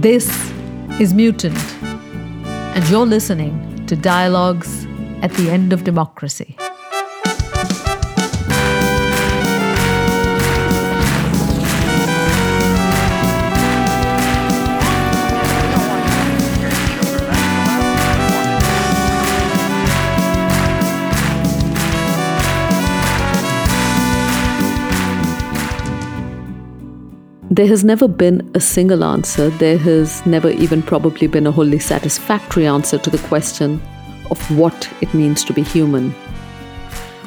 This is Mutant, and you're listening to Dialogues at the End of Democracy. There has never been a single answer. There has never even probably been a wholly satisfactory answer to the question of what it means to be human.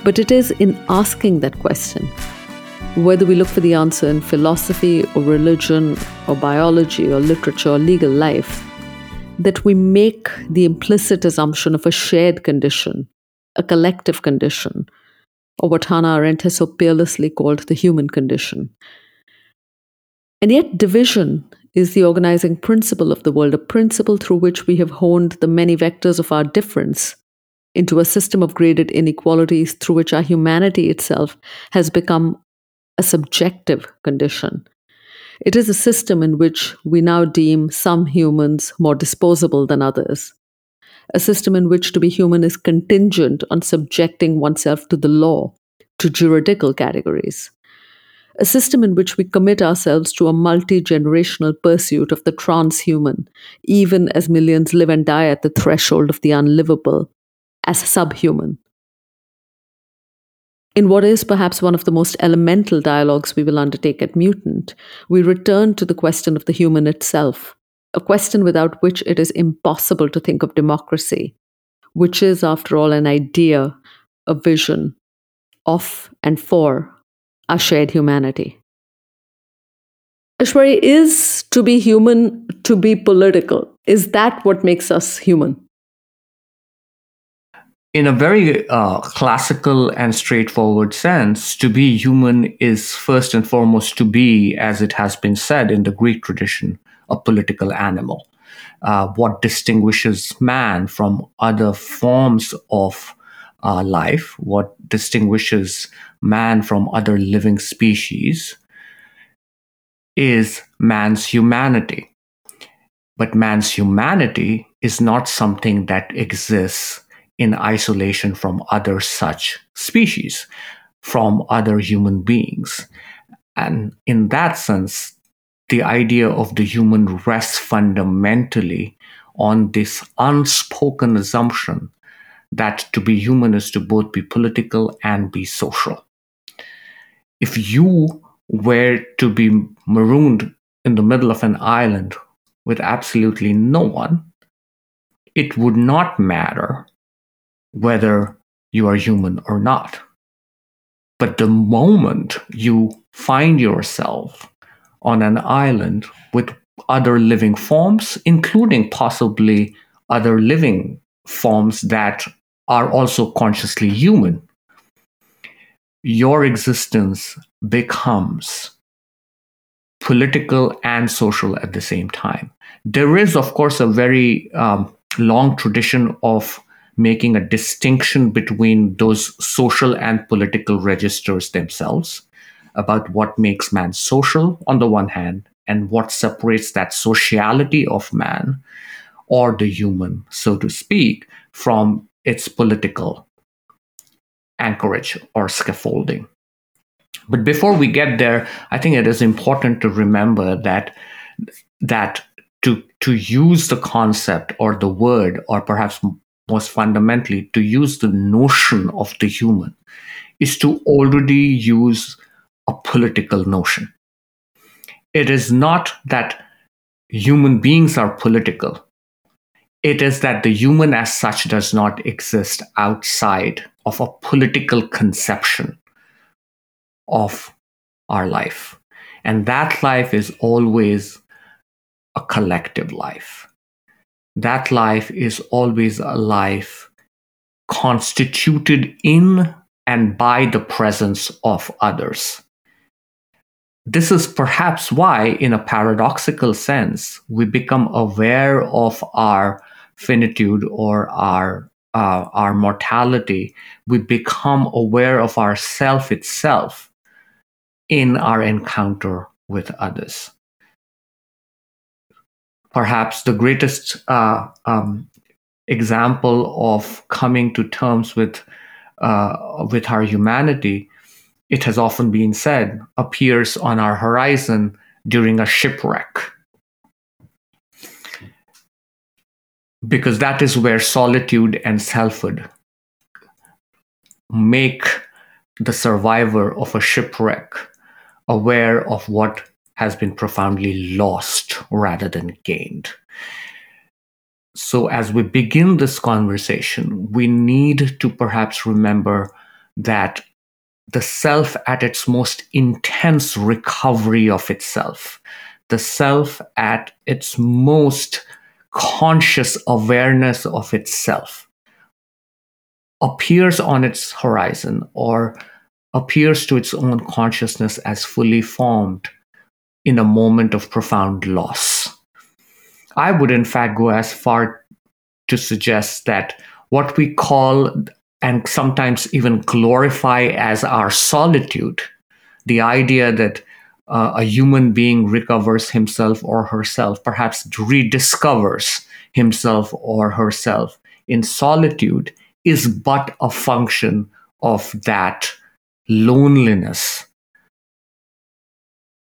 But it is in asking that question, whether we look for the answer in philosophy or religion or biology or literature or legal life, that we make the implicit assumption of a shared condition, a collective condition, or what Hannah Arendt has so peerlessly called the human condition. And yet, division is the organizing principle of the world, a principle through which we have honed the many vectors of our difference into a system of graded inequalities through which our humanity itself has become a subjective condition. It is a system in which we now deem some humans more disposable than others. A system in which to be human is contingent on subjecting oneself to the law, to juridical categories a system in which we commit ourselves to a multi generational pursuit of the transhuman, even as millions live and die at the threshold of the unlivable, as subhuman. In what is perhaps one of the most elemental dialogues we will undertake at Mutant, we return to the question of the human itself, a question without which it is impossible to think of democracy, which is, after all, an idea, a vision of and for our shared humanity. Aishwary, is to be human to be political? Is that what makes us human? In a very uh, classical and straightforward sense, to be human is first and foremost to be, as it has been said in the Greek tradition, a political animal. Uh, what distinguishes man from other forms of uh, life, what distinguishes man from other living species, is man's humanity. But man's humanity is not something that exists in isolation from other such species, from other human beings. And in that sense, the idea of the human rests fundamentally on this unspoken assumption that to be human is to both be political and be social. If you were to be marooned in the middle of an island with absolutely no one, it would not matter whether you are human or not. But the moment you find yourself on an island with other living forms, including possibly other living forms that are also consciously human, your existence becomes political and social at the same time. There is, of course, a very um, long tradition of making a distinction between those social and political registers themselves about what makes man social on the one hand and what separates that sociality of man or the human, so to speak, from its political anchorage or scaffolding. But before we get there, I think it is important to remember that that to to use the concept or the word, or perhaps most fundamentally, to use the notion of the human, is to already use a political notion. It is not that human beings are political it is that the human as such does not exist outside of a political conception of our life. And that life is always a collective life. That life is always a life constituted in and by the presence of others. This is perhaps why, in a paradoxical sense, we become aware of our finitude or our uh, our mortality, we become aware of our self itself in our encounter with others. perhaps the greatest uh, um, example of coming to terms with uh, with our humanity, it has often been said, appears on our horizon during a shipwreck. Because that is where solitude and selfhood make the survivor of a shipwreck aware of what has been profoundly lost rather than gained. So, as we begin this conversation, we need to perhaps remember that the self at its most intense recovery of itself, the self at its most conscious awareness of itself, appears on its horizon or appears to its own consciousness as fully formed in a moment of profound loss. I would, in fact, go as far to suggest that what we call and sometimes even glorify as our solitude, the idea that uh, a human being recovers himself or herself, perhaps rediscovers himself or herself in solitude, is but a function of that loneliness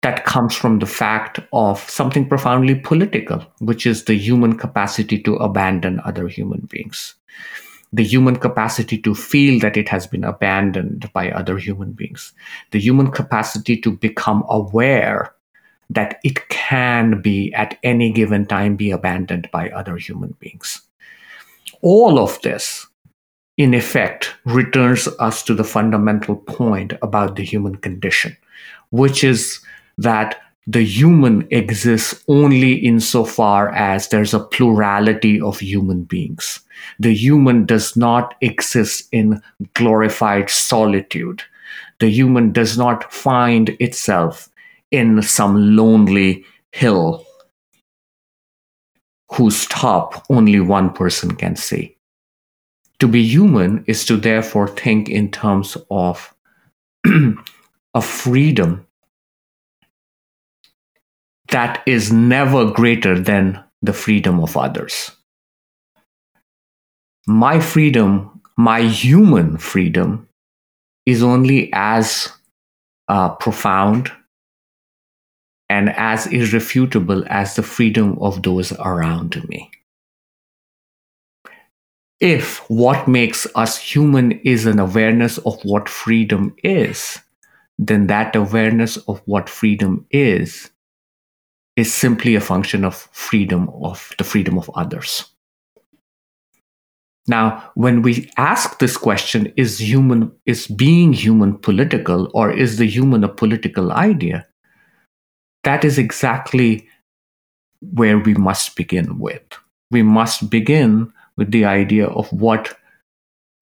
that comes from the fact of something profoundly political, which is the human capacity to abandon other human beings, the human capacity to feel that it has been abandoned by other human beings, the human capacity to become aware that it can be at any given time be abandoned by other human beings. All of this, in effect, returns us to the fundamental point about the human condition, which is that the human exists only insofar as there's a plurality of human beings. The human does not exist in glorified solitude. The human does not find itself in some lonely hill whose top only one person can see. To be human is to therefore think in terms of a freedom that is never greater than the freedom of others. My freedom, my human freedom, is only as uh, profound and as irrefutable as the freedom of those around me. If what makes us human is an awareness of what freedom is, then that awareness of what freedom is is simply a function of freedom of the freedom of others. Now, when we ask this question, is human is being human political or is the human a political idea? That is exactly where we must begin with. We must begin with the idea of what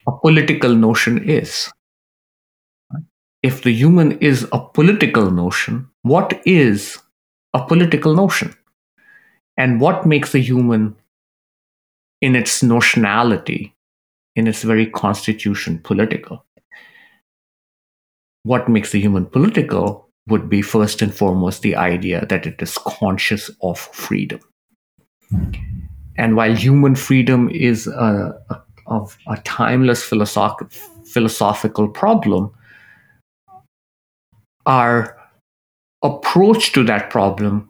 a political notion is. If the human is a political notion, what is a political notion. And what makes a human, in its notionality, in its very constitution, political? What makes the human political would be first and foremost the idea that it is conscious of freedom. And while human freedom is a, a, of a timeless philosoph- philosophical problem, our approach to that problem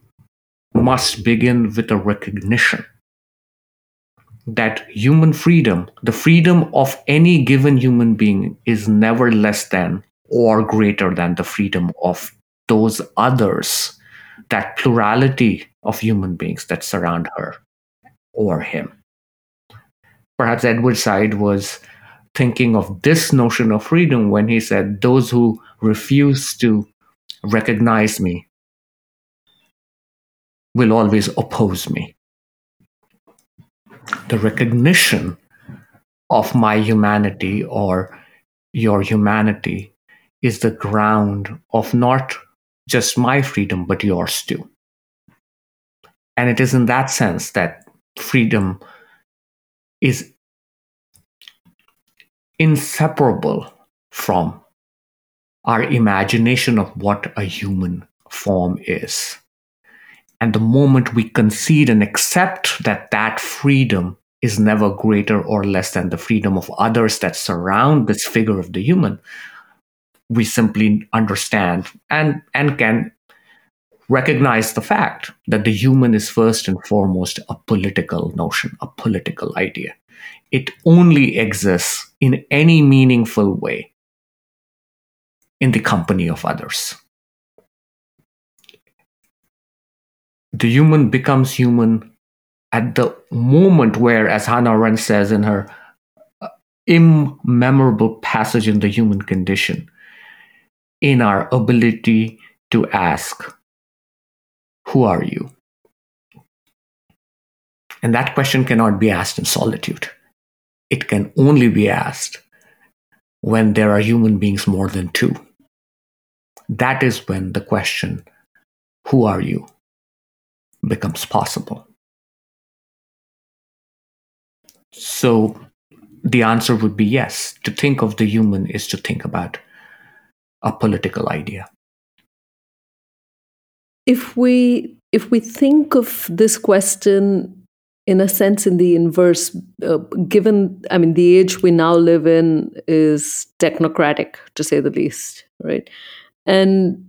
must begin with a recognition that human freedom, the freedom of any given human being, is never less than or greater than the freedom of those others, that plurality of human beings that surround her or him. Perhaps Edward Said was thinking of this notion of freedom when he said, Those who refuse to recognize me will always oppose me. The recognition of my humanity or your humanity is the ground of not just my freedom, but yours too. And it is in that sense that freedom is inseparable from our imagination of what a human form is. And the moment we concede and accept that that freedom is never greater or less than the freedom of others that surround this figure of the human, we simply understand and, and can recognize the fact that the human is first and foremost a political notion, a political idea. It only exists in any meaningful way in the company of others. The human becomes human at the moment where, as Hannah Arendt says in her uh, immemorable passage in the human condition, in our ability to ask, Who are you? And that question cannot be asked in solitude. It can only be asked when there are human beings more than two. That is when the question, Who are you? becomes possible. So the answer would be yes. To think of the human is to think about a political idea. If we if we think of this question in a sense in the inverse uh, given i mean the age we now live in is technocratic to say the least right and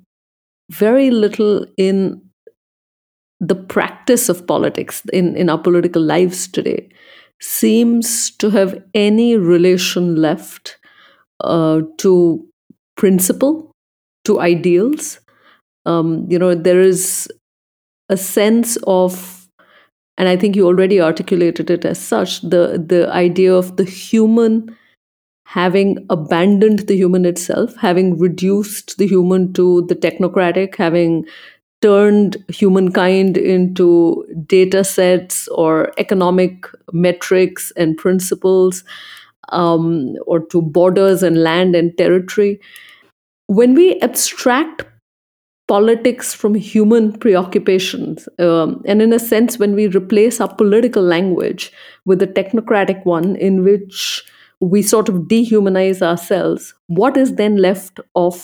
very little in the practice of politics in, in our political lives today seems to have any relation left uh, to principle, to ideals. Um, you know, there is a sense of, and I think you already articulated it as such, the the idea of the human having abandoned the human itself, having reduced the human to the technocratic, having turned humankind into data sets or economic metrics and principles um, or to borders and land and territory. When we abstract politics from human preoccupations, um, and in a sense, when we replace our political language with a technocratic one in which we sort of dehumanize ourselves, what is then left of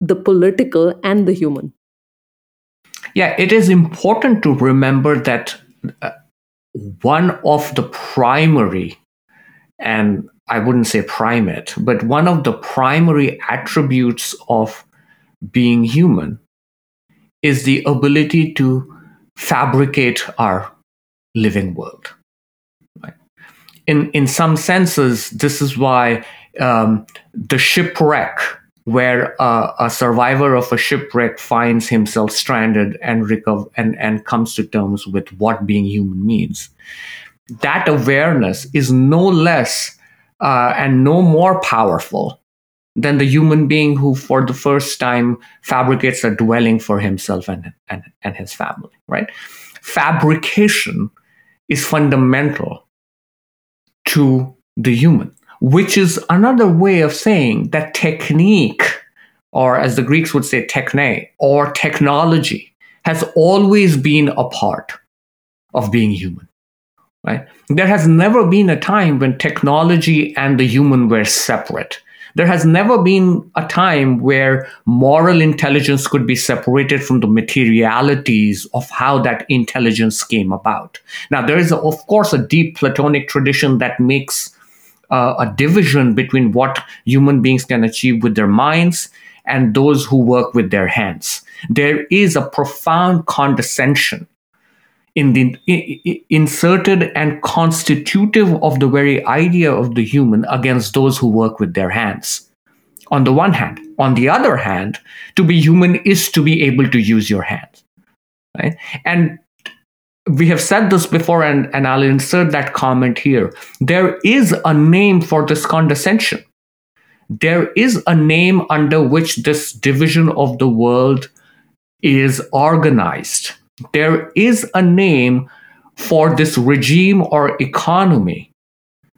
the political and the human? Yeah, it is important to remember that uh, one of the primary, and I wouldn't say primate, but one of the primary attributes of being human is the ability to fabricate our living world. In, in some senses, this is why um, the shipwreck where uh, a survivor of a shipwreck finds himself stranded and recover and, and comes to terms with what being human means. That awareness is no less uh, and no more powerful than the human being who, for the first time, fabricates a dwelling for himself and, and, and his family, right? Fabrication is fundamental to the human which is another way of saying that technique, or as the Greeks would say, techne, or technology, has always been a part of being human. Right? There has never been a time when technology and the human were separate. There has never been a time where moral intelligence could be separated from the materialities of how that intelligence came about. Now, there is, of course, a deep Platonic tradition that makes uh, a division between what human beings can achieve with their minds and those who work with their hands. There is a profound condescension in the inserted and constitutive of the very idea of the human against those who work with their hands. On the one hand, on the other hand, to be human is to be able to use your hands. Right? And we have said this before, and, and I'll insert that comment here. There is a name for this condescension. There is a name under which this division of the world is organized. There is a name for this regime or economy,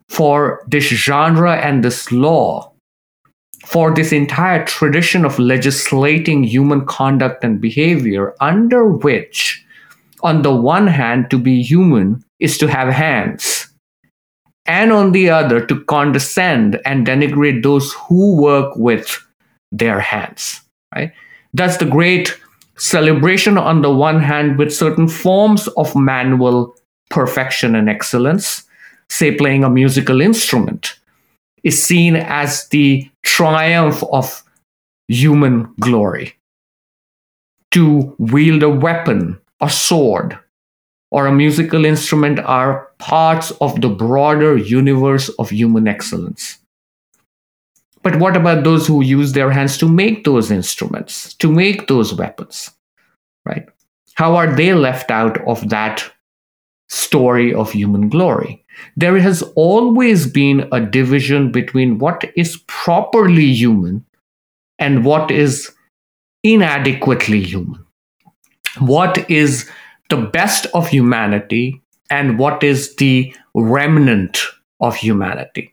for this genre and this law, for this entire tradition of legislating human conduct and behavior under which on the one hand, to be human is to have hands, and on the other, to condescend and denigrate those who work with their hands. Right? That's the great celebration on the one hand with certain forms of manual perfection and excellence, say playing a musical instrument, is seen as the triumph of human glory. To wield a weapon, a sword, or a musical instrument are parts of the broader universe of human excellence. But what about those who use their hands to make those instruments, to make those weapons? Right? How are they left out of that story of human glory? There has always been a division between what is properly human and what is inadequately human. What is the best of humanity and what is the remnant of humanity?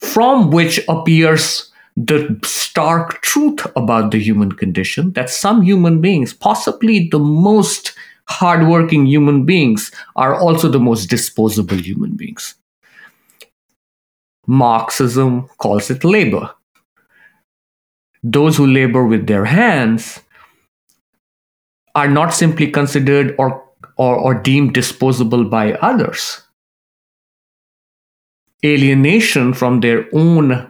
From which appears the stark truth about the human condition that some human beings, possibly the most hardworking human beings, are also the most disposable human beings. Marxism calls it labor. Those who labor with their hands are not simply considered or, or, or deemed disposable by others alienation from their own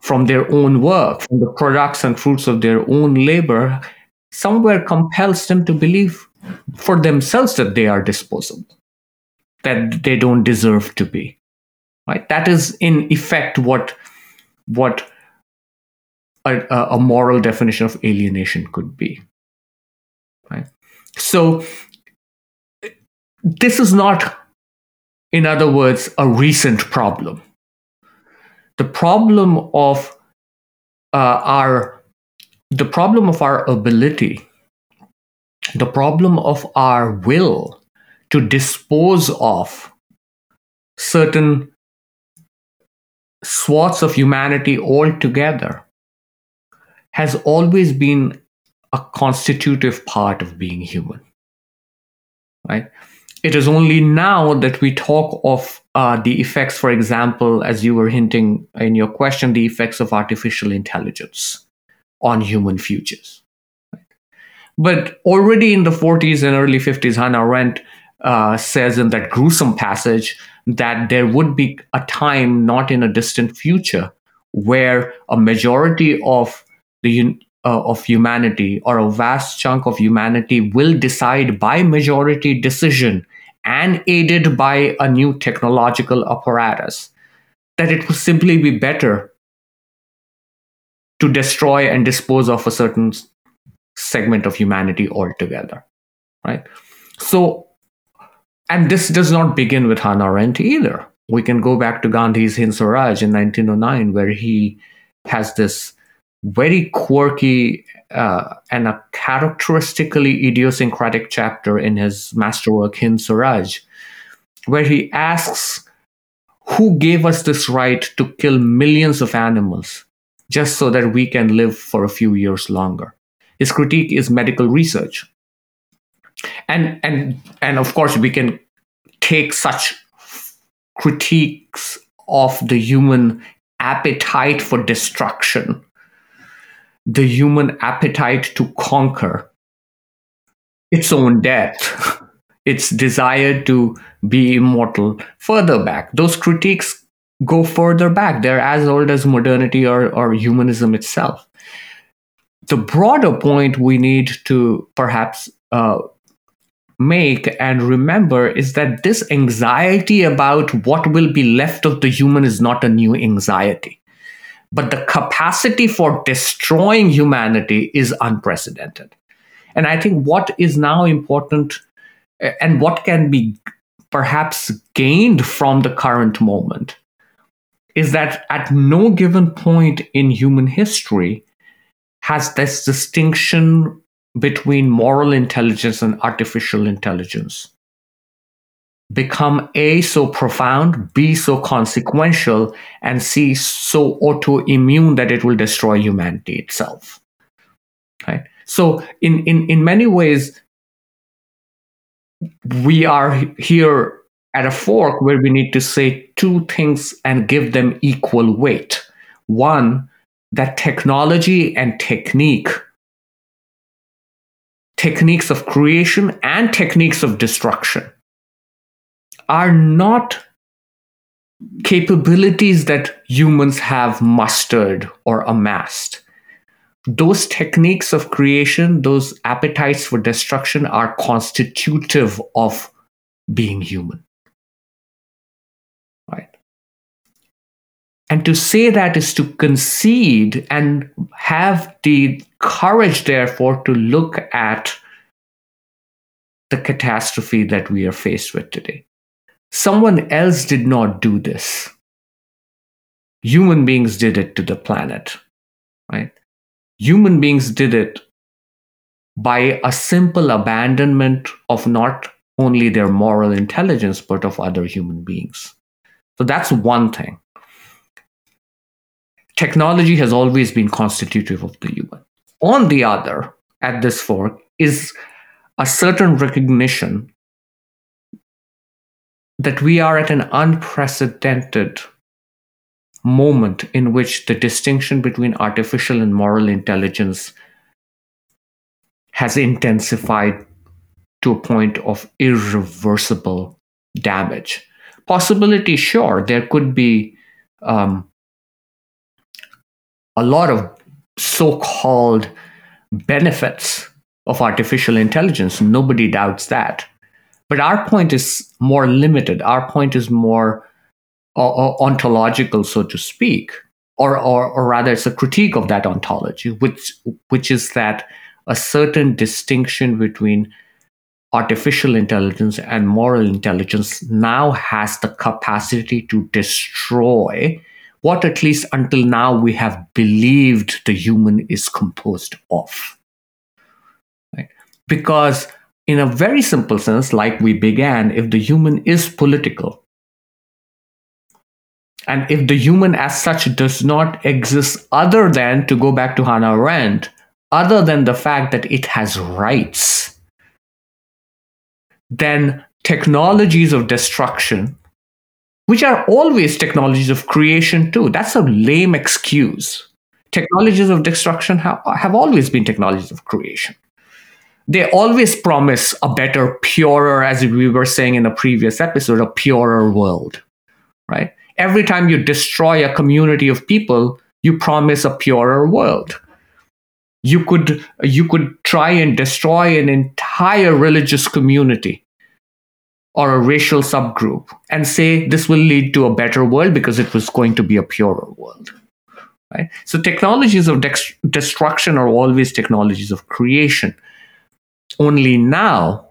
from their own work from the products and fruits of their own labor somewhere compels them to believe for themselves that they are disposable that they don't deserve to be right? That is in effect what what a, a moral definition of alienation could be right? So this is not in other words, a recent problem. The problem of uh, our the problem of our ability, the problem of our will to dispose of certain swaths of humanity altogether has always been a constitutive part of being human. Right? It is only now that we talk of uh, the effects, for example, as you were hinting in your question, the effects of artificial intelligence on human futures. But already in the 40s and early 50s, Hannah Arendt uh, says in that gruesome passage that there would be a time not in a distant future where a majority of the uh, of humanity or a vast chunk of humanity will decide by majority decision and aided by a new technological apparatus that it would simply be better to destroy and dispose of a certain segment of humanity altogether right? So and this does not begin with hannah arendt either. We can go back to gandhi's hind swaraj in 1909 where he has this very quirky uh, and a characteristically idiosyncratic chapter in his masterwork Hind Swaraj, where he asks, Who gave us this right to kill millions of animals just so that we can live for a few years longer? His critique is medical research. And, and, and of course, we can take such critiques of the human appetite for destruction the human appetite to conquer its own death, its desire to be immortal, further back. Those critiques go further back. They're as old as modernity or, or humanism itself. The broader point we need to perhaps uh, make and remember is that this anxiety about what will be left of the human is not a new anxiety but the capacity for destroying humanity is unprecedented. And I think what is now important and what can be perhaps gained from the current moment is that at no given point in human history has this distinction between moral intelligence and artificial intelligence become A, so profound, B, so consequential, and C, so autoimmune that it will destroy humanity itself. Right? So, in, in, in many ways, we are here at a fork where we need to say two things and give them equal weight. One, that technology and technique techniques of creation and techniques of destruction are not capabilities that humans have mustered or amassed. Those techniques of creation, those appetites for destruction are constitutive of being human. Right? And to say that is to concede and have the courage, therefore, to look at the catastrophe that we are faced with today. Someone else did not do this. Human beings did it to the planet, right? Human beings did it by a simple abandonment of not only their moral intelligence, but of other human beings. So that's one thing. Technology has always been constitutive of the human. On the other, at this fork, is a certain recognition that we are at an unprecedented moment in which the distinction between artificial and moral intelligence has intensified to a point of irreversible damage. Possibility, sure, there could be um, a lot of so called benefits of artificial intelligence. Nobody doubts that. But our point is more limited. Our point is more ontological, so to speak, or, or, or rather, it's a critique of that ontology, which, which is that a certain distinction between artificial intelligence and moral intelligence now has the capacity to destroy what, at least until now, we have believed the human is composed of. Right? Because in a very simple sense, like we began, if the human is political, and if the human as such does not exist other than, to go back to Hannah Arendt, other than the fact that it has rights, then technologies of destruction, which are always technologies of creation too, that's a lame excuse. Technologies of destruction have, have always been technologies of creation they always promise a better, purer, as we were saying in a previous episode, a purer world, right? Every time you destroy a community of people, you promise a purer world. You could you could try and destroy an entire religious community or a racial subgroup and say this will lead to a better world because it was going to be a purer world. Right? So technologies of de- destruction are always technologies of creation only now,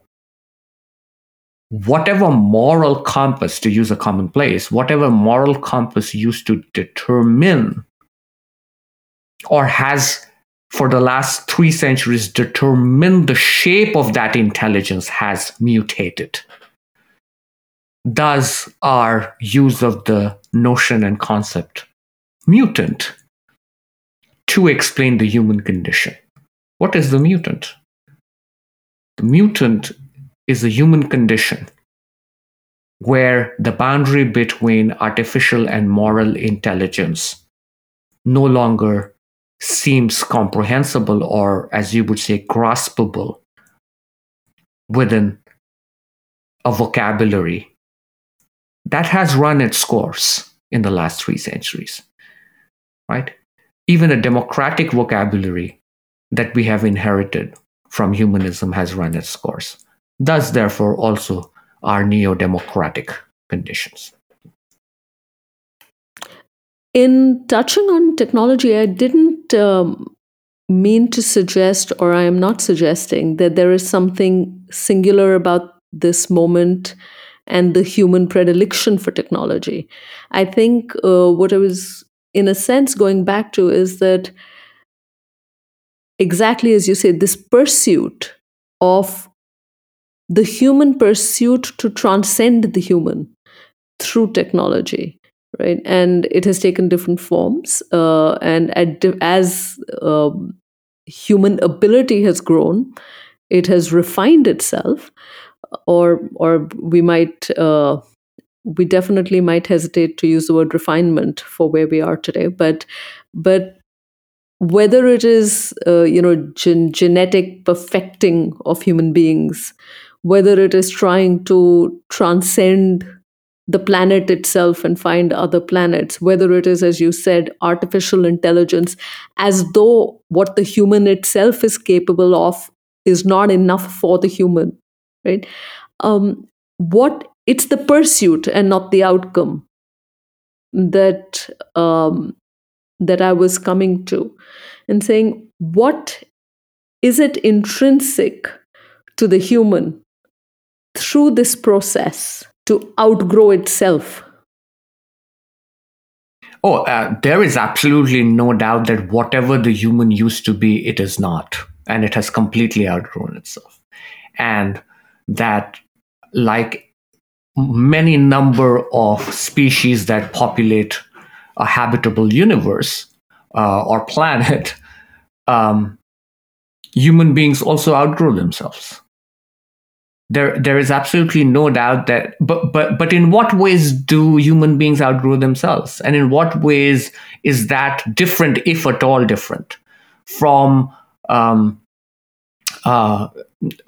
whatever moral compass, to use a commonplace, whatever moral compass used to determine or has for the last three centuries determined the shape of that intelligence has mutated. Does our use of the notion and concept mutant to explain the human condition? What is the mutant? Mutant is a human condition where the boundary between artificial and moral intelligence no longer seems comprehensible or, as you would say, graspable within a vocabulary that has run its course in the last three centuries. Right? Even a democratic vocabulary that we have inherited from humanism has run its course. Thus, therefore, also our neo democratic conditions. In touching on technology, I didn't um, mean to suggest, or I am not suggesting, that there is something singular about this moment and the human predilection for technology. I think uh, what I was, in a sense, going back to is that exactly as you say, this pursuit of the human pursuit to transcend the human through technology right? And it has taken different forms uh, and as uh, human ability has grown it has refined itself or or we might uh, we definitely might hesitate to use the word refinement for where we are today but but whether it is uh, you know gen- genetic perfecting of human beings whether it is trying to transcend the planet itself and find other planets whether it is as you said artificial intelligence as though what the human itself is capable of is not enough for the human right? Um, what it's the pursuit and not the outcome that um, that I was coming to and saying, what is it intrinsic to the human through this process to outgrow itself? Oh, uh, there is absolutely no doubt that whatever the human used to be, it is not. And it has completely outgrown itself. And that, like many number of species that populate a habitable universe uh, or planet, um, human beings also outgrow themselves. There, there is absolutely no doubt that. But, but, but in what ways do human beings outgrow themselves, and in what ways is that different, if at all different, from um, uh,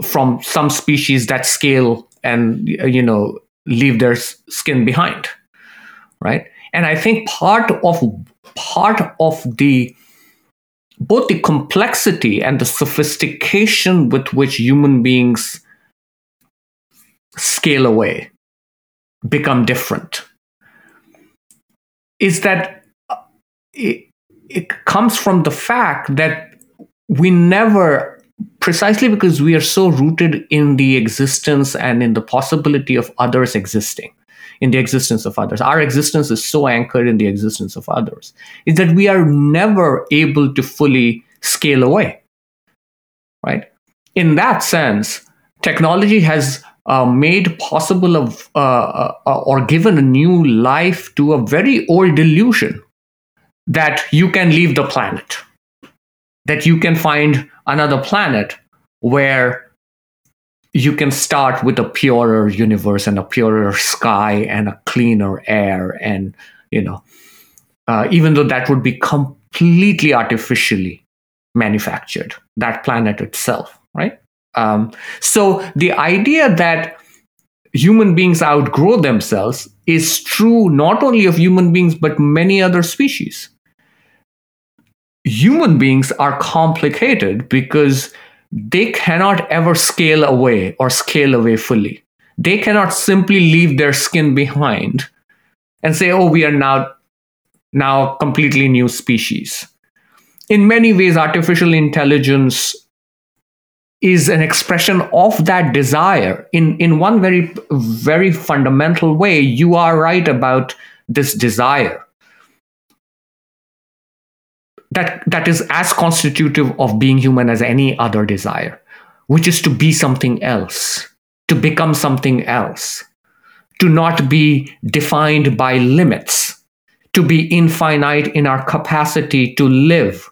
from some species that scale and you know leave their skin behind, right? And I think part of part of the both the complexity and the sophistication with which human beings scale away become different is that uh, it, it comes from the fact that we never precisely because we are so rooted in the existence and in the possibility of others existing in the existence of others. Our existence is so anchored in the existence of others, is that we are never able to fully scale away. Right? In that sense, technology has uh, made possible of uh, uh, or given a new life to a very old delusion that you can leave the planet, that you can find another planet where you can start with a purer universe and a purer sky and a cleaner air and you know uh, even though that would be completely artificially manufactured that planet itself right? Um, so the idea that human beings outgrow themselves is true not only of human beings but many other species. Human beings are complicated because they cannot ever scale away or scale away fully. They cannot simply leave their skin behind and say, oh, we are now, now completely new species. In many ways, artificial intelligence is an expression of that desire in, in one very, very fundamental way. You are right about this desire that that is as constitutive of being human as any other desire which is to be something else to become something else to not be defined by limits to be infinite in our capacity to live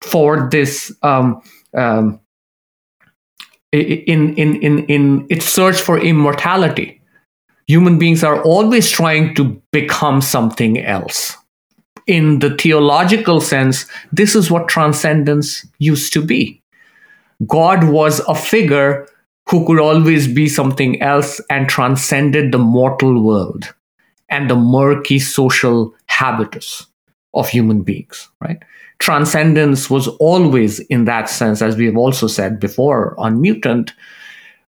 for this um, um, in, in, in, in its search for immortality. Human beings are always trying to become something else in the theological sense, this is what transcendence used to be. God was a figure who could always be something else and transcended the mortal world and the murky social habitus of human beings, right? Transcendence was always, in that sense, as we have also said before on Mutant,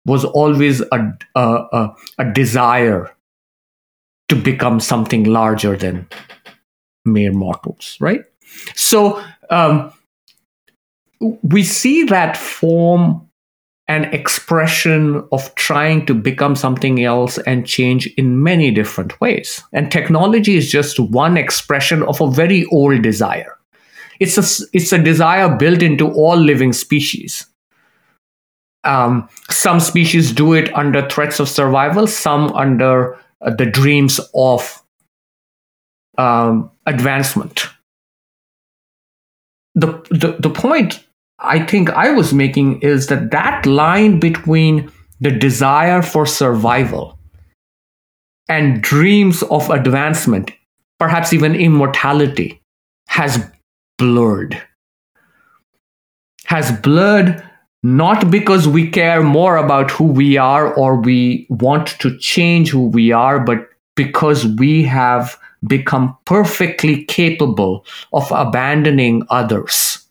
was always a, a, a, a desire to become something larger than mere mortals, right? So um, we see that form an expression of trying to become something else and change in many different ways. And technology is just one expression of a very old desire. It's a, it's a desire built into all living species. Um, some species do it under threats of survival, some under uh, the dreams of um, advancement. The, the, the point I think I was making is that that line between the desire for survival and dreams of advancement, perhaps even immortality, has blurred has blurred not because we care more about who we are or we want to change who we are, but because we have become perfectly capable of abandoning others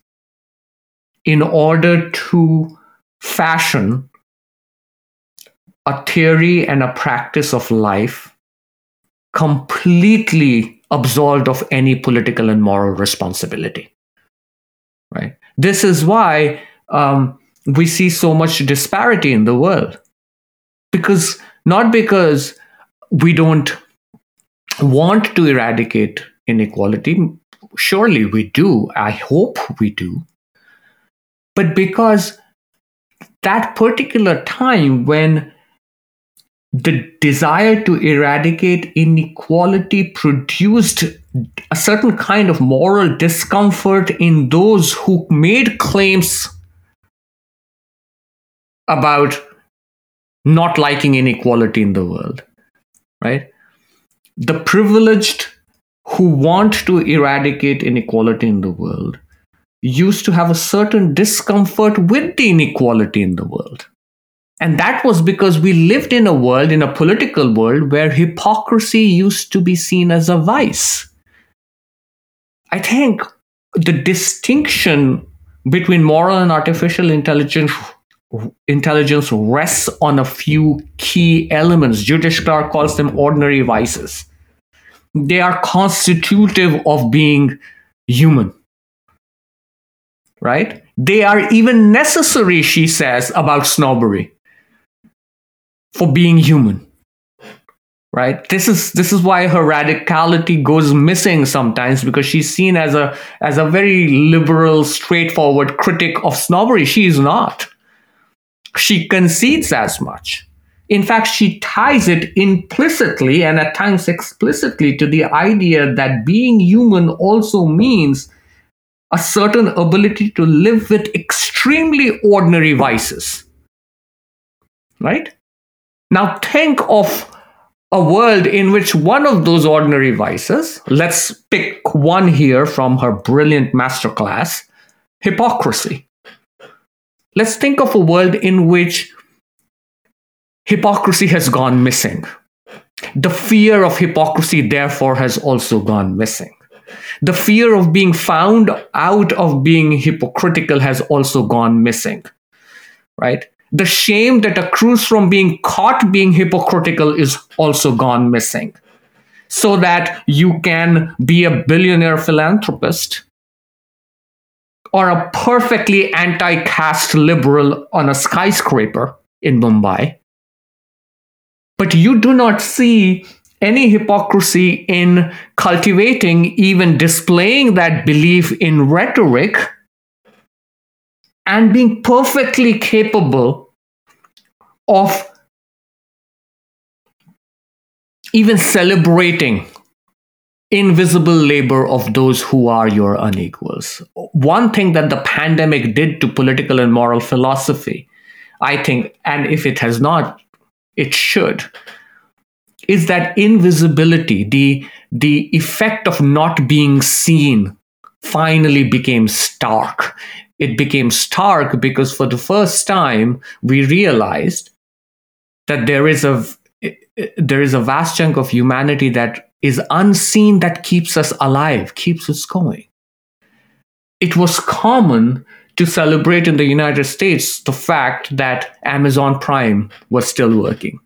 in order to fashion a theory and a practice of life completely absolved of any political and moral responsibility. Right. This is why um, we see so much disparity in the world, because not because we don't want to eradicate inequality. Surely we do. I hope we do. But because that particular time when the desire to eradicate inequality produced a certain kind of moral discomfort in those who made claims about not liking inequality in the world, right? The privileged who want to eradicate inequality in the world used to have a certain discomfort with the inequality in the world. And that was because we lived in a world, in a political world, where hypocrisy used to be seen as a vice. I think the distinction between moral and artificial intelligence intelligence rests on a few key elements. Judith Shklar calls them ordinary vices. They are constitutive of being human. Right? They are even necessary, she says, about snobbery for being human right this is this is why her radicality goes missing sometimes because she's seen as a as a very liberal straightforward critic of snobbery she is not she concedes as much. In fact she ties it implicitly and at times explicitly to the idea that being human also means a certain ability to live with extremely ordinary vices. Right? Now think of a world in which one of those ordinary vices, let's pick one here from her brilliant masterclass, hypocrisy. Let's think of a world in which hypocrisy has gone missing. The fear of hypocrisy, therefore, has also gone missing. The fear of being found out of being hypocritical has also gone missing, right? the shame that accrues from being caught being hypocritical is also gone missing. So that you can be a billionaire philanthropist or a perfectly anti caste liberal on a skyscraper in Mumbai. But you do not see any hypocrisy in cultivating, even displaying that belief in rhetoric and being perfectly capable of even celebrating invisible labor of those who are your unequals. One thing that the pandemic did to political and moral philosophy, I think, and if it has not, it should, is that invisibility, the, the effect of not being seen, finally became stark it became stark because for the first time we realized that there is a eh, eh, there is a vast chunk of humanity that is unseen that keeps us alive keeps us going. It was common to celebrate in the united states the fact that amazon prime was still working.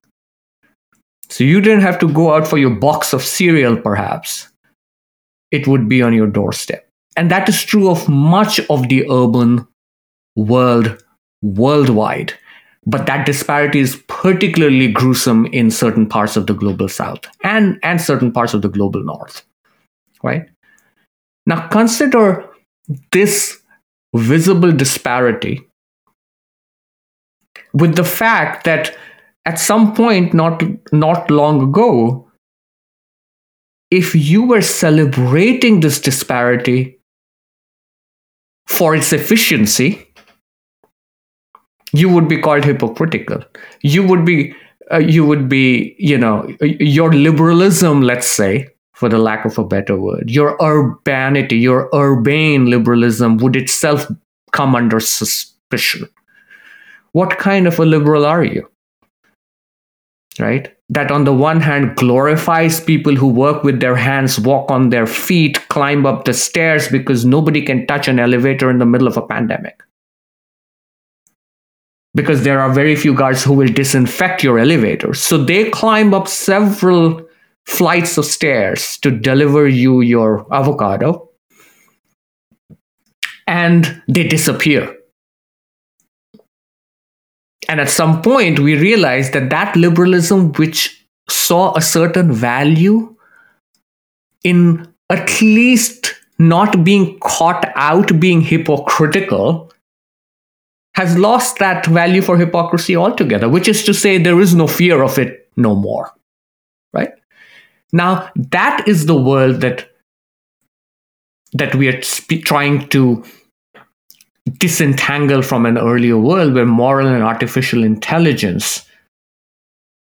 So you didn't have to go out for your box of cereal perhaps. It would be on your doorstep. And that is true of much of the urban world worldwide. But that disparity is particularly gruesome in certain parts of the global south and, and certain parts of the global north. Right? Now consider this visible disparity with the fact that at some point not not long ago if you were celebrating this disparity for its efficiency, you would be called hypocritical. You would be, uh, you would be, you know, your liberalism, let's say, for the lack of a better word, your urbanity, your urbane liberalism would itself come under suspicion. What kind of a liberal are you? Right? That on the one hand glorifies people who work with their hands, walk on their feet, climb up the stairs because nobody can touch an elevator in the middle of a pandemic. Because there are very few guards who will disinfect your elevator. So they climb up several flights of stairs to deliver you your avocado and they disappear. And at some point, we realized that that liberalism, which saw a certain value in at least not being caught out being hypocritical, has lost that value for hypocrisy altogether, which is to say, there is no fear of it no more. Right? Now, that is the world that that we are sp- trying to disentangle from an earlier world where moral and artificial intelligence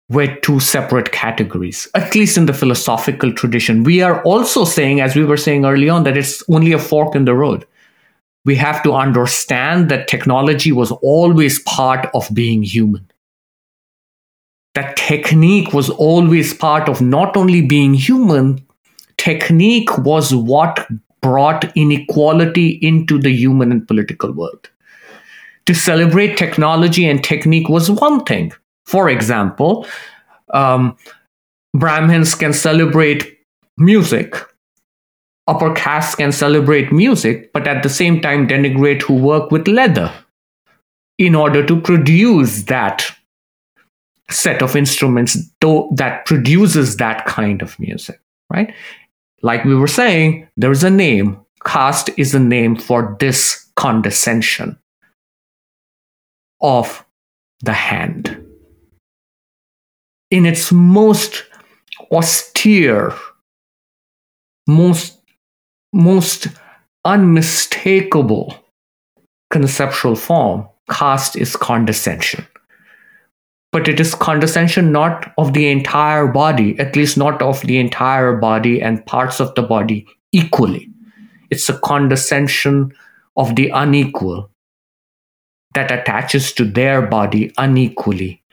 were two separate categories, at least in the philosophical tradition. We are also saying, as we were saying early on, that it's only a fork in the road. We have to understand that technology was always part of being human. That technique was always part of not only being human, technique was what brought inequality into the human and political world. To celebrate technology and technique was one thing. For example, um, Brahmins can celebrate music. Upper castes can celebrate music, but at the same time denigrate who work with leather in order to produce that set of instruments though that produces that kind of music, right? like we were saying, there is a name. Caste is a name for this condescension of the hand. In its most austere, most, most unmistakable conceptual form, caste is condescension but it is condescension not of the entire body, at least not of the entire body and parts of the body equally. It's a condescension of the unequal that attaches to their body unequally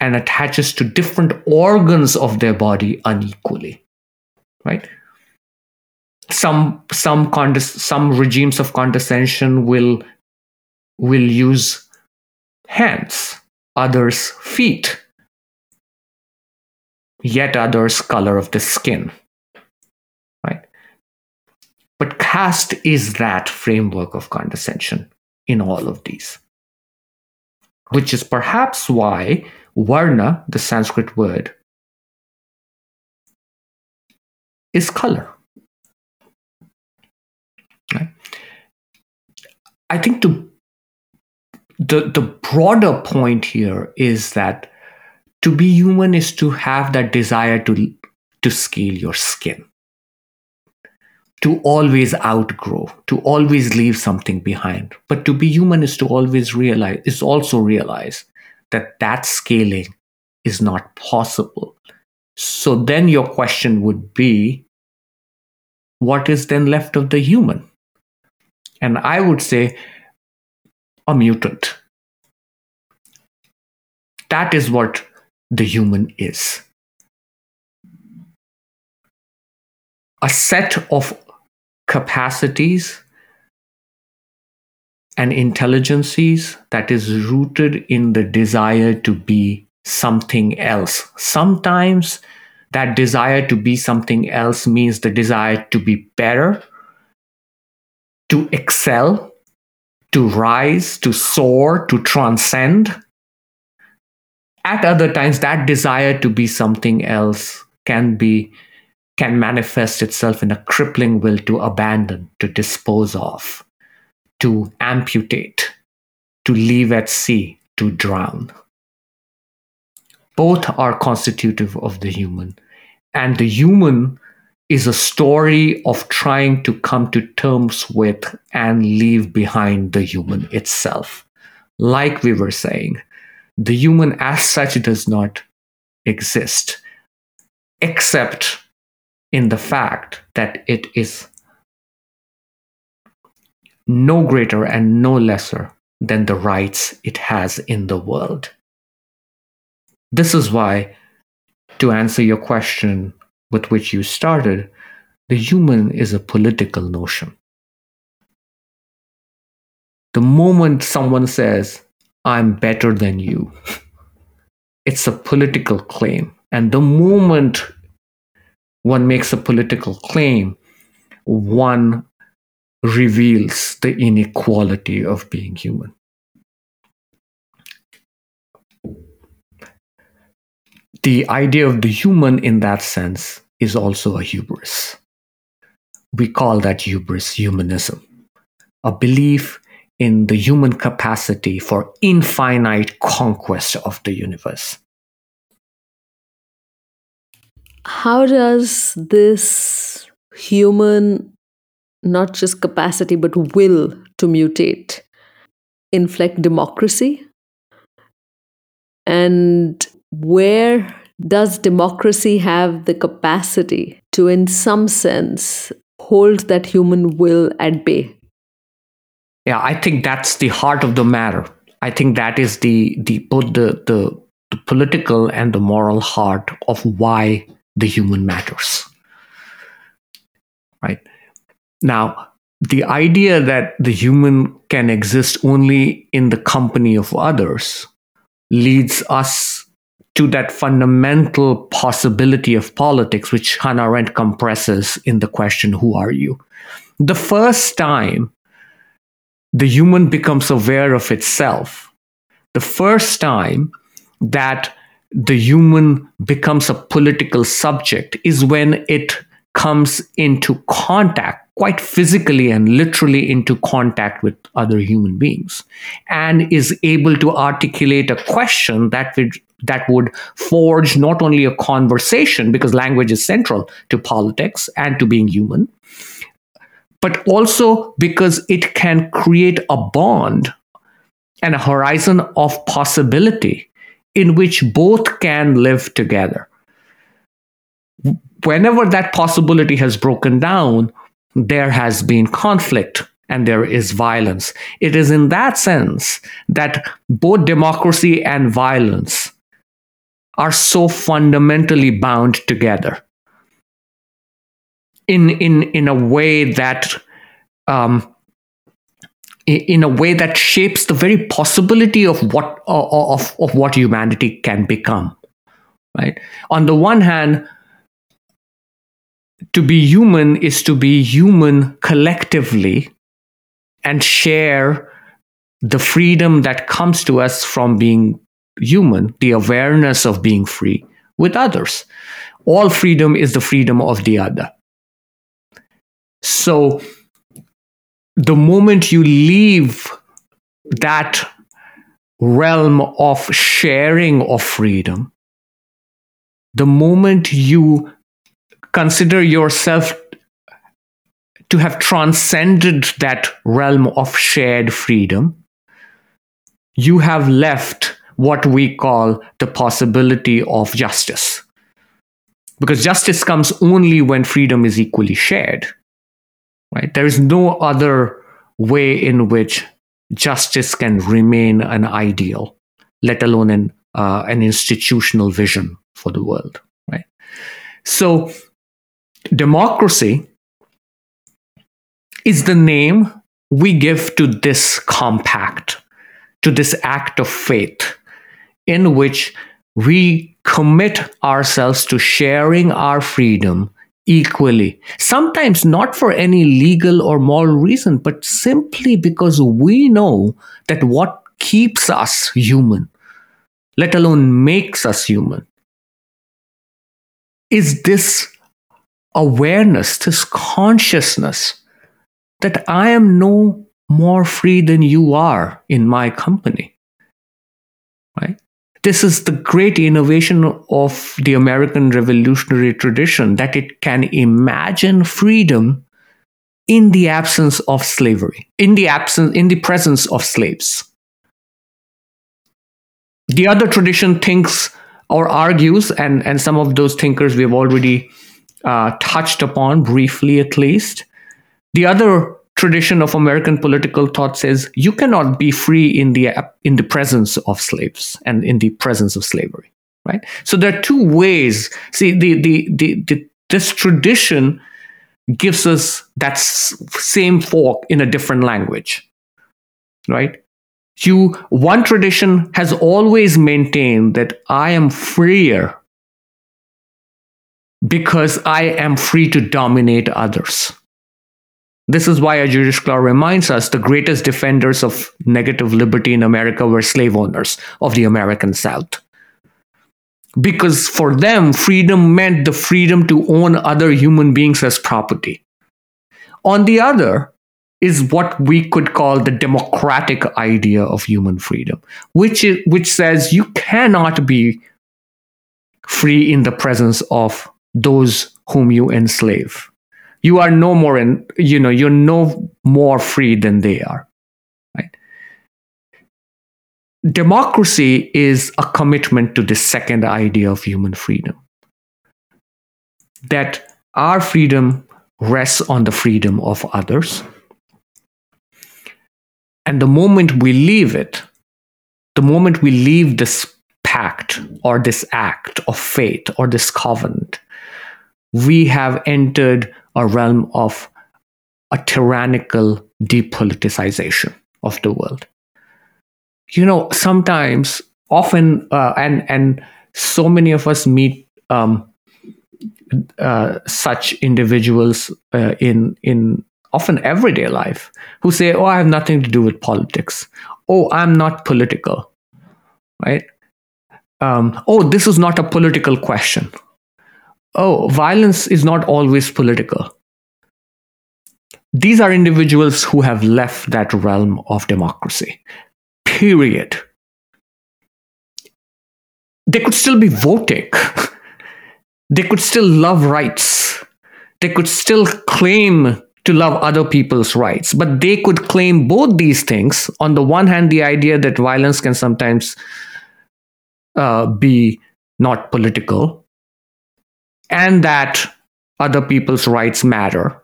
and attaches to different organs of their body unequally right some some condes- some regimes of condescension will will use hands, others feet, yet others color of the skin. Right? But caste is that framework of condescension in all of these. Which is perhaps why Varna, the Sanskrit word, is color. Right? I think to the the broader point here is that to be human is to have that desire to to scale your skin. To always outgrow to always leave something behind. But to be human is to always realize is also realize that that scaling is not possible. So then your question would be what is then left of the human and i would say a mutant. That is what the human is. A set of capacities and intelligences that is rooted in the desire to be something else. Sometimes that desire to be something else means the desire to be better, to excel, to rise, to soar, to transcend. At other times, that desire to be something else can be can manifest itself in a crippling will to abandon, to dispose of, to amputate, to leave at sea, to drown. Both are constitutive of the human. And the human is a story of trying to come to terms with and leave behind the human itself. Like we were saying, the human as such does not exist, except in the fact that it is no greater and no lesser than the rights it has in the world. This is why, to answer your question with which you started, the human is a political notion. The moment someone says, I'm better than you, it's a political claim. And the moment one makes a political claim, one reveals the inequality of being human. The idea of the human in that sense is also a hubris. We call that hubris humanism, a belief in the human capacity for infinite conquest of the universe. How does this human, not just capacity, but will to mutate, inflect democracy? And where does democracy have the capacity to, in some sense, hold that human will at bay? yeah i think that's the heart of the matter. I think that is the the both the the, the political and the moral heart of why the human matters. Right? Now the idea that the human can exist only in the company of others leads us to that fundamental possibility of politics, which Hannah Arendt compresses in the question, Who are you? The first time the human becomes aware of itself. The first time that the human becomes a political subject is when it comes into contact, quite physically and literally into contact with other human beings, and is able to articulate a question that would that would forge not only a conversation because language is central to politics and to being human but also because it can create a bond and a horizon of possibility in which both can live together. Whenever that possibility has broken down, there has been conflict and there is violence. It is in that sense that both democracy and violence are so fundamentally bound together. In in in a way that um, in a way that shapes the very possibility of what of, of what humanity can become right? On the one hand to be human is to be human collectively and share the freedom that comes to us from being human the awareness of being free with others. All freedom is the freedom of the other. So the moment you leave that realm of sharing of freedom, the moment you consider yourself to have transcended that realm of shared freedom, you have left what we call the possibility of justice. Because justice comes only when freedom is equally shared right there is no other way in which justice can remain an ideal let alone an uh, an institutional vision for the world right so democracy is the name we give to this compact to this act of faith in which we commit ourselves to sharing our freedom equally. Sometimes not for any legal or moral reason, but simply because we know that what keeps us human, let alone makes us human, is this awareness, this consciousness that I am no more free than you are in my company. This is the great innovation of the American revolutionary tradition that it can imagine freedom in the absence of slavery, in the absence, in the presence of slaves. The other tradition thinks or argues, and, and some of those thinkers we have already uh, touched upon briefly at least. The other tradition of American political thought says you cannot be free in the in the presence of slaves and in the presence of slavery, right? So there are two ways. See, the the the, the this tradition gives us that same fork in a different language, right? You one tradition has always maintained that I am freer because I am free to dominate others. This is why a Judith Shklar reminds us the greatest defenders of negative liberty in America were slave owners of the American South. Because for them, freedom meant the freedom to own other human beings as property. On the other is what we could call the democratic idea of human freedom, which, is, which says you cannot be free in the presence of those whom you enslave you are no more in you know you're no more free than they are right? Democracy is a commitment to the second idea of human freedom. That our freedom rests on the freedom of others. And the moment we leave it the moment we leave this pact or this act of faith or this covenant we have entered a realm of a tyrannical depoliticization of the world. You know, sometimes, often, uh, and and so many of us meet um, uh, such individuals uh, in in often everyday life who say, "Oh, I have nothing to do with politics. Oh, I'm not political." Right? Um, oh, this is not a political question oh, violence is not always political. These are individuals who have left that realm of democracy. Period. They could still be voting. they could still love rights. They could still claim to love other people's rights. But they could claim both these things. On the one hand, the idea that violence can sometimes uh, be not political, and that other people's rights matter.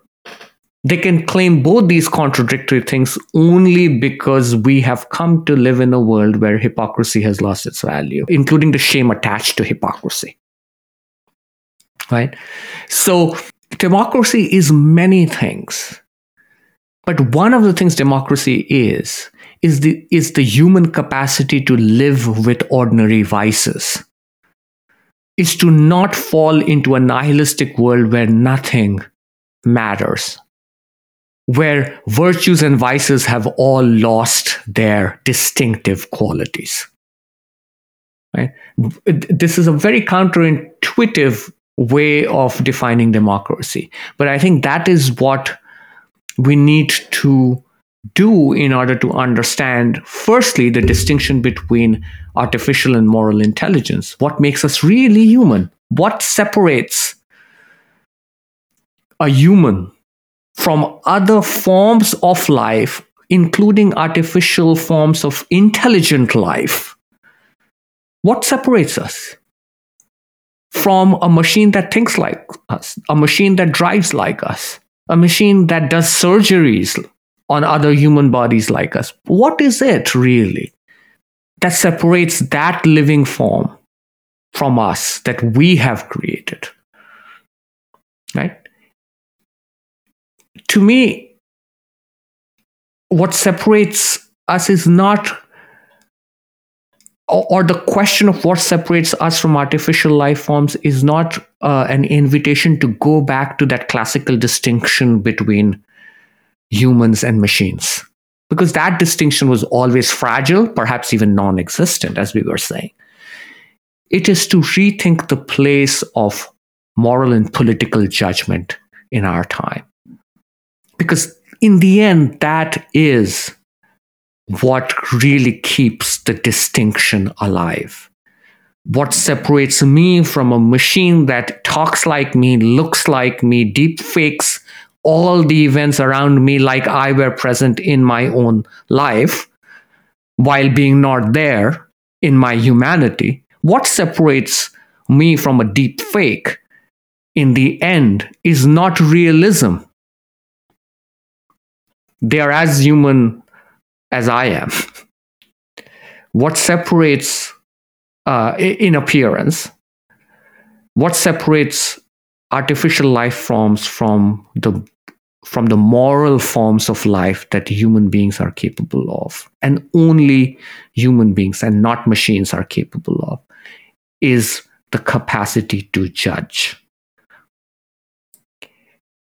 They can claim both these contradictory things only because we have come to live in a world where hypocrisy has lost its value, including the shame attached to hypocrisy. Right? So, democracy is many things. But one of the things democracy is, is the, is the human capacity to live with ordinary vices is to not fall into a nihilistic world where nothing matters, where virtues and vices have all lost their distinctive qualities. Right? This is a very counterintuitive way of defining democracy, but I think that is what we need to do in order to understand, firstly, the distinction between artificial and moral intelligence. What makes us really human? What separates a human from other forms of life, including artificial forms of intelligent life? What separates us? From a machine that thinks like us, a machine that drives like us, a machine that does surgeries on other human bodies like us. What is it really that separates that living form from us that we have created? Right? To me, what separates us is not or, the question of what separates us from artificial life forms is not uh, an invitation to go back to that classical distinction between humans and machines. Because that distinction was always fragile, perhaps even non existent, as we were saying. It is to rethink the place of moral and political judgment in our time. Because in the end, that is what really keeps the distinction alive. What separates me from a machine that talks like me, looks like me, deep fakes all the events around me like I were present in my own life while being not there in my humanity. What separates me from a deep fake in the end is not realism. They are as human as I am. what separates, uh, in appearance, what separates artificial life forms from the from the moral forms of life that human beings are capable of and only human beings and not machines are capable of is the capacity to judge.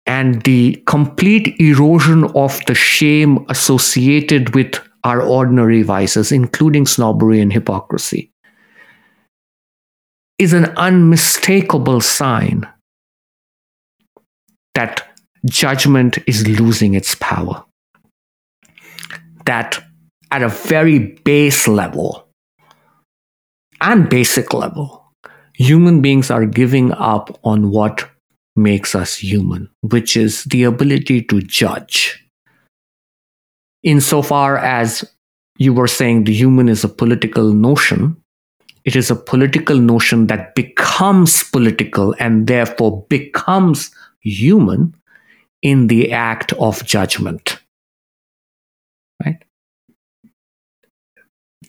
And the complete erosion of the shame associated with our ordinary vices, including snobbery and hypocrisy, is an unmistakable sign that judgment is losing its power. That at a very base level and basic level, human beings are giving up on what makes us human, which is the ability to judge. Insofar as you were saying the human is a political notion, it is a political notion that becomes political and therefore becomes human in the act of judgment. Right?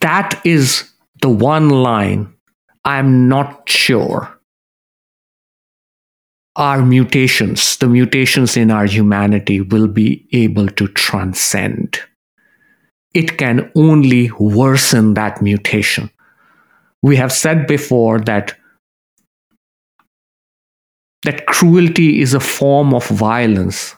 That is the one line I'm not sure our mutations, the mutations in our humanity, will be able to transcend. It can only worsen that mutation. We have said before that that cruelty is a form of violence.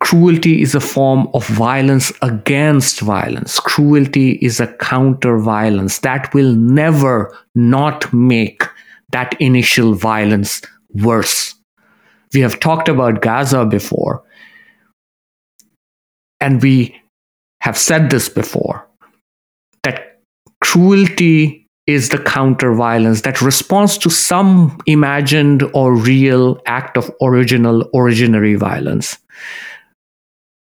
Cruelty is a form of violence against violence. Cruelty is a counter violence that will never not make that initial violence worse. We have talked about Gaza before, and we have said this before that cruelty is the counter violence that responds to some imagined or real act of original, originary violence.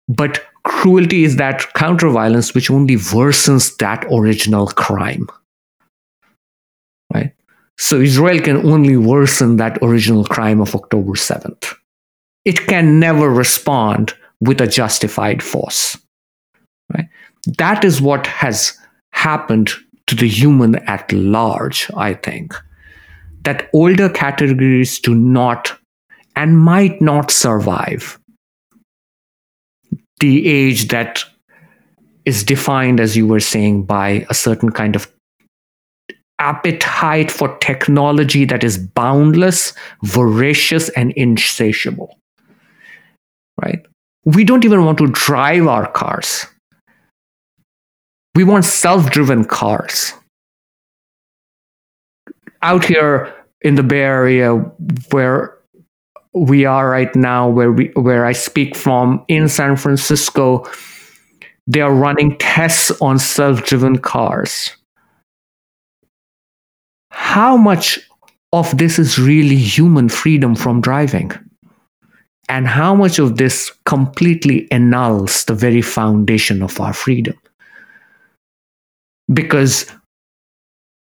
But cruelty is that counter violence which only worsens that original crime. Right? So Israel can only worsen that original crime of October 7th. It can never respond with a justified force. Right? That is what has happened to the human at large, I think. That older categories do not and might not survive the age that is defined, as you were saying, by a certain kind of appetite for technology that is boundless, voracious, and insatiable. Right? We don't even want to drive our cars. We want self driven cars. Out here in the Bay Area, where we are right now, where we where I speak from in San Francisco, they are running tests on self-driven cars how much of this is really human freedom from driving? And how much of this completely annuls the very foundation of our freedom? Because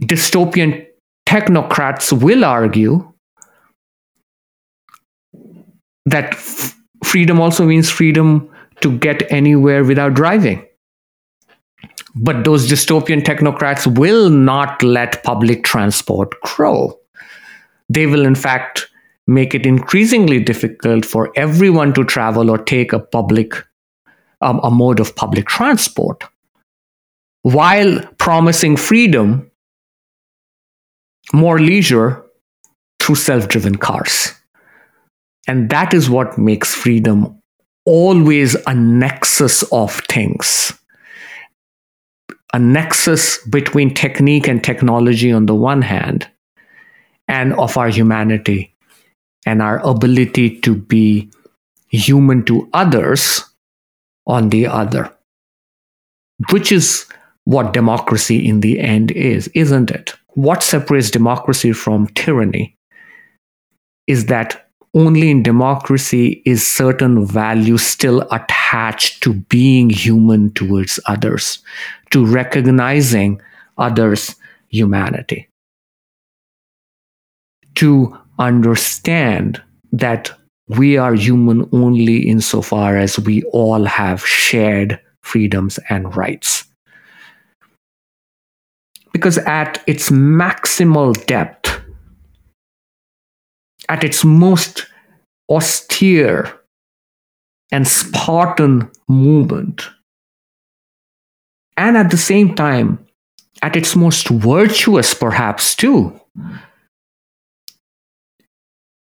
dystopian technocrats will argue that f- freedom also means freedom to get anywhere without driving. But those dystopian technocrats will not let public transport grow. They will, in fact, make it increasingly difficult for everyone to travel or take a public um, a mode of public transport while promising freedom more leisure through self-driven cars. And that is what makes freedom always a nexus of things. A nexus between technique and technology on the one hand, and of our humanity and our ability to be human to others on the other, which is what democracy in the end is, isn't it? What separates democracy from tyranny is that only in democracy is certain value still attached to being human towards others, to recognizing others' humanity, to understand that we are human only insofar as we all have shared freedoms and rights. Because at its maximal depth, at its most austere and Spartan movement, and at the same time, at its most virtuous, perhaps too,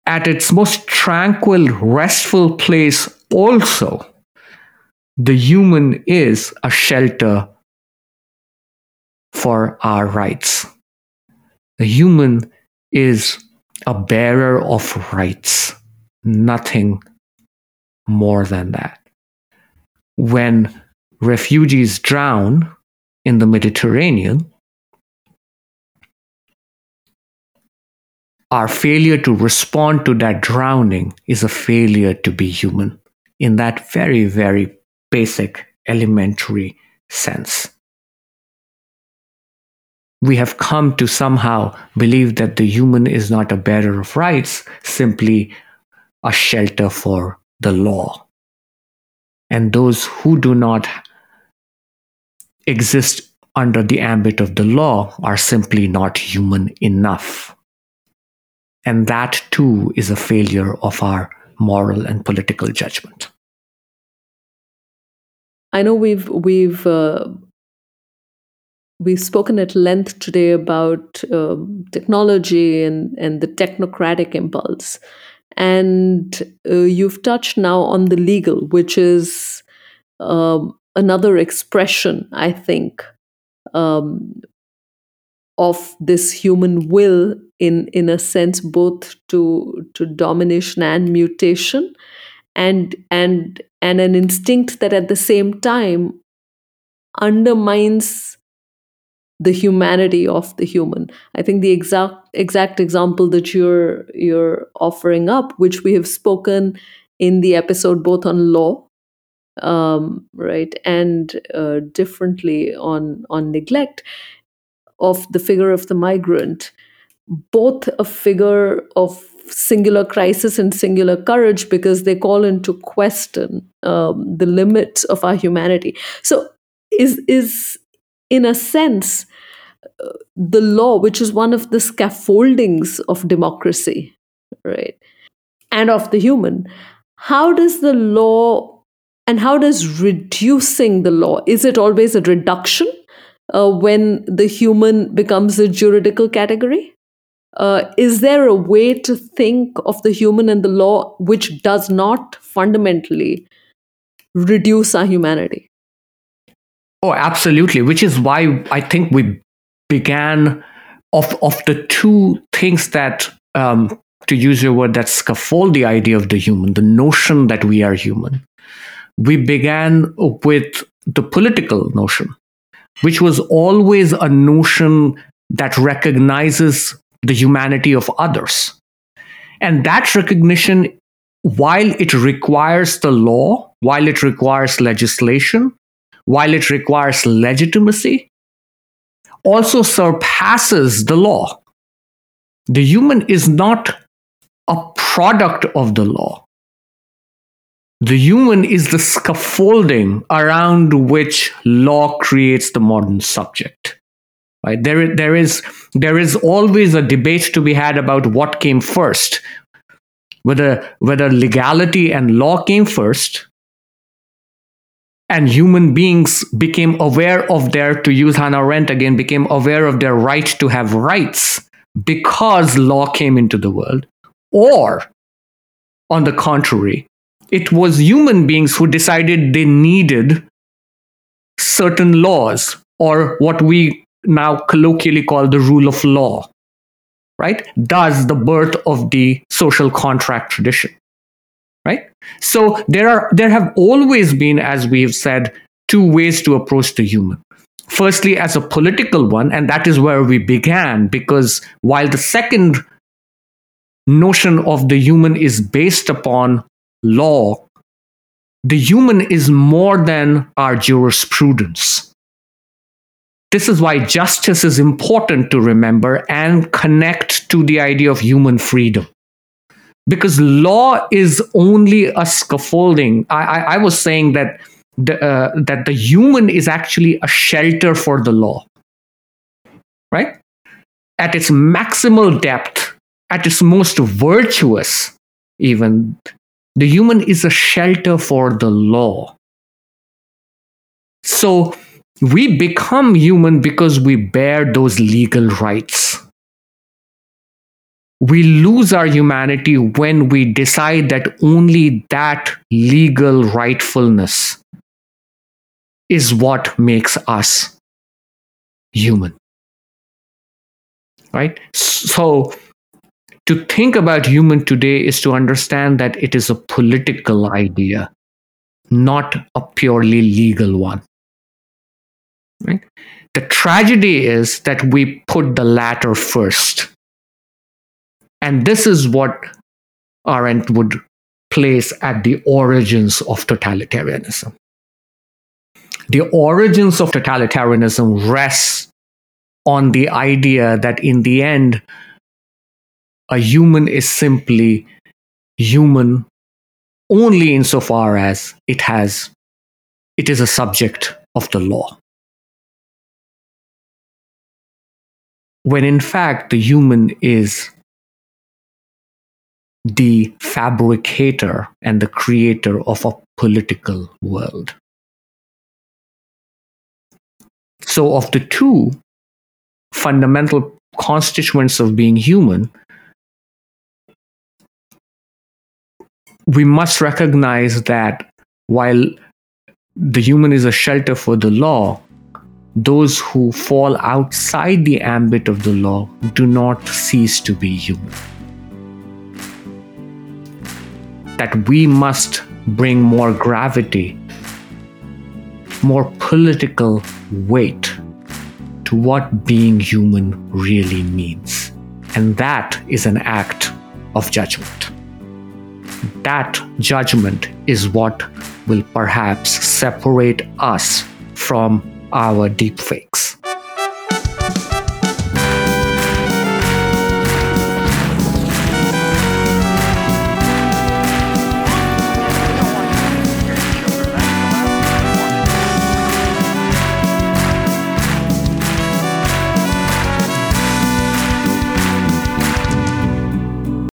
at its most tranquil, restful place, also, the human is a shelter for our rights. The human is a bearer of rights, nothing more than that. When refugees drown in the Mediterranean, our failure to respond to that drowning is a failure to be human in that very, very basic, elementary sense. We have come to somehow believe that the human is not a bearer of rights, simply a shelter for the law. And those who do not exist under the ambit of the law are simply not human enough. And that too is a failure of our moral and political judgment. I know we've we've uh, we've spoken at length today about um, technology and and the technocratic impulse, and uh, you've touched now on the legal, which is um, another expression, I think, um, of this human will in in a sense both to to domination and mutation and and and an instinct that at the same time undermines the humanity of the human i think the exact exact example that you're you're offering up which we have spoken in the episode both on law um, right and uh, differently on on neglect of the figure of the migrant, both a figure of singular crisis and singular courage because they call into question um, the limits of our humanity. So, is is in a sense the law, which is one of the scaffoldings of democracy, right, and of the human. How does the law and how does reducing the law is it always a reduction uh, when the human becomes a juridical category? Uh, is there a way to think of the human and the law which does not fundamentally reduce our humanity? Oh, absolutely. Which is why I think we began of of the two things that, um, to use your word, that scaffold the idea of the human, the notion that we are human. We began with the political notion which was always a notion that recognizes the humanity of others. And that recognition, while it requires the law, while it requires legislation, while it requires legitimacy, also surpasses the law. The human is not a product of the law. The human is the scaffolding around which law creates the modern subject. Right? There, there is there is always a debate to be had about what came first whether whether legality and law came first and human beings became aware of their to use hannah arendt again became aware of their right to have rights because law came into the world. Or on the contrary it was human beings who decided they needed certain laws or what we now colloquially call the rule of law right? Does the birth of the social contract tradition right so there are there have always been as we've said two ways to approach the human firstly as a political one and that is where we began because while the second notion of the human is based upon law, the human is more than our jurisprudence. This is why justice is important to remember and connect to the idea of human freedom. Because law is only a scaffolding. I, I, I was saying that the, uh, that the human is actually a shelter for the law, right? At its maximal depth, at its most virtuous, even the human is a shelter for the law. So we become human because we bear those legal rights we lose our humanity when we decide that only that legal rightfulness is what makes us human. Right? So, to think about human today is to understand that it is a political idea, not a purely legal one. Right? The tragedy is that we put the latter first and this is what Arendt would place at the origins of totalitarianism. The origins of totalitarianism rests on the idea that in the end, a human is simply human only insofar as it has it is a subject of the law when in fact the human is the fabricator and the creator of a political world. So, of the two fundamental constituents of being human, we must recognize that while the human is a shelter for the law, those who fall outside the ambit of the law do not cease to be human. That we must bring more gravity, more political weight to what being human really means. And that is an act of judgment. That judgment is what will perhaps separate us from our deepfakes.